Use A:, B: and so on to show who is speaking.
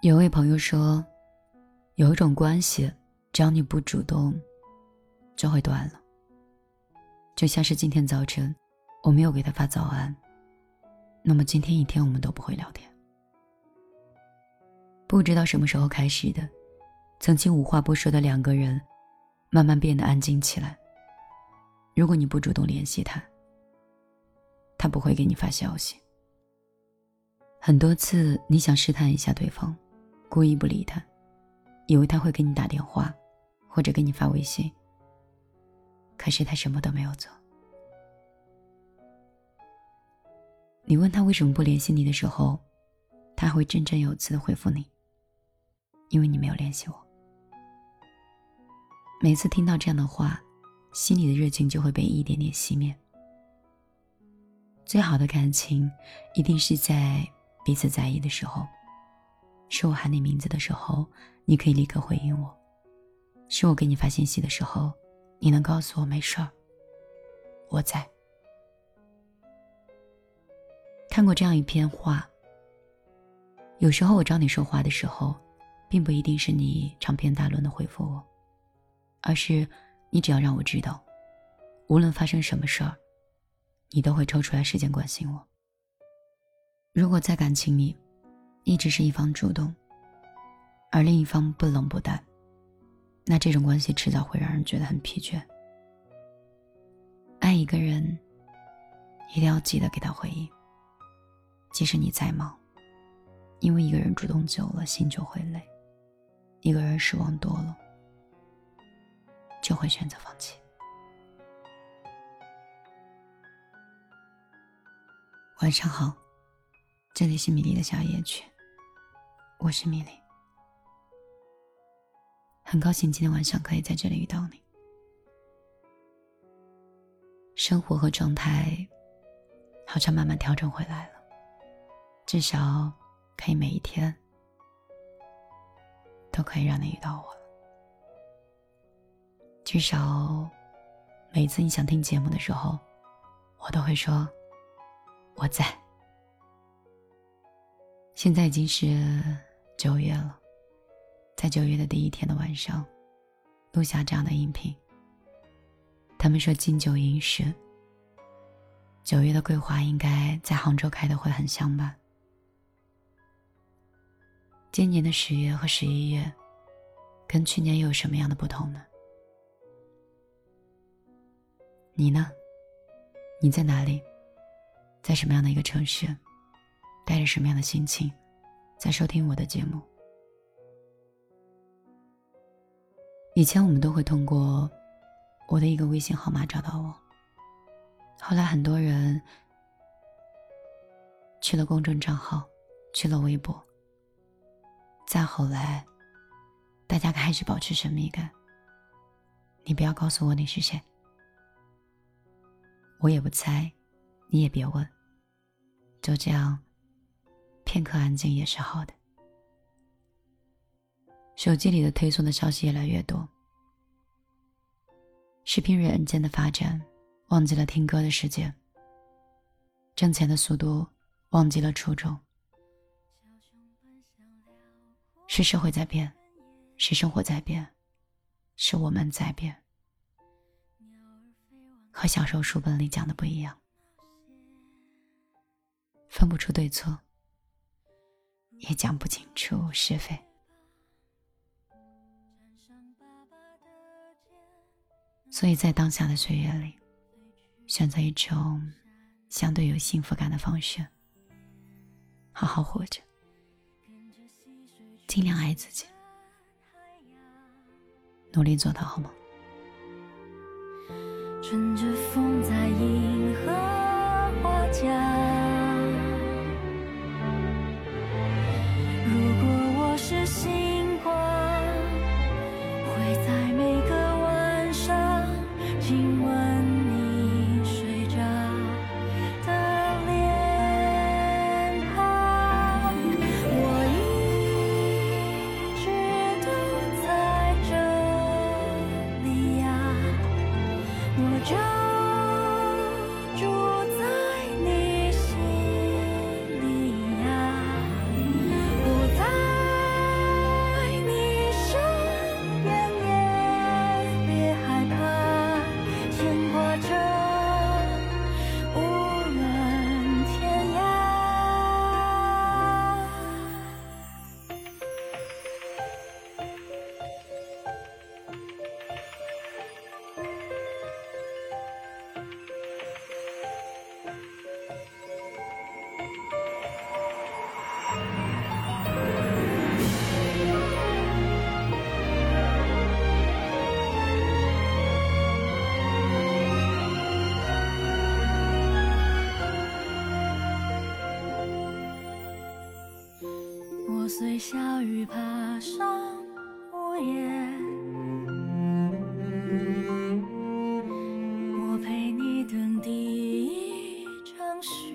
A: 有位朋友说，有一种关系，只要你不主动，就会断了。就像是今天早晨，我没有给他发早安，那么今天一天我们都不会聊天。不知道什么时候开始的，曾经无话不说的两个人，慢慢变得安静起来。如果你不主动联系他，他不会给你发消息。很多次，你想试探一下对方。故意不理他，以为他会给你打电话，或者给你发微信。可是他什么都没有做。你问他为什么不联系你的时候，他会振振有词的回复你：“因为你没有联系我。”每次听到这样的话，心里的热情就会被一点点熄灭。最好的感情，一定是在彼此在意的时候。是我喊你名字的时候，你可以立刻回应我；是我给你发信息的时候，你能告诉我没事儿，我在。看过这样一篇话：有时候我找你说话的时候，并不一定是你长篇大论的回复我，而是你只要让我知道，无论发生什么事儿，你都会抽出来时间关心我。如果在感情里，一直是一方主动，而另一方不冷不淡，那这种关系迟早会让人觉得很疲倦。爱一个人，一定要记得给他回应，即使你再忙，因为一个人主动久了，心就会累；一个人失望多了，就会选择放弃。晚上好，这里是米粒的小夜曲。我是米粒，很高兴今天晚上可以在这里遇到你。生活和状态好像慢慢调整回来了，至少可以每一天都可以让你遇到我了。至少每次你想听节目的时候，我都会说我在。现在已经是。九月了，在九月的第一天的晚上，录下这样的音频。他们说金九银十，九月的桂花应该在杭州开的会很香吧？今年的十月和十一月，跟去年又有什么样的不同呢？你呢？你在哪里？在什么样的一个城市？带着什么样的心情？在收听我的节目。以前我们都会通过我的一个微信号码找到我，后来很多人去了公众账号，去了微博，再后来，大家开始保持神秘感。你不要告诉我你是谁，我也不猜，你也别问，就这样。片刻安静也是好的。手机里的推送的消息越来越多，视频软件的发展忘记了听歌的时间，挣钱的速度忘记了初衷。是社会在变，是生活在变，是我们在变，和小时候书本里讲的不一样，分不出对错。也讲不清楚是非，所以在当下的岁月里，选择一种相对有幸福感的方式，好好活着，尽量爱自己，努力做到，好吗？
B: 乘着风在这随小雨爬上屋檐，我陪你等第一场雪。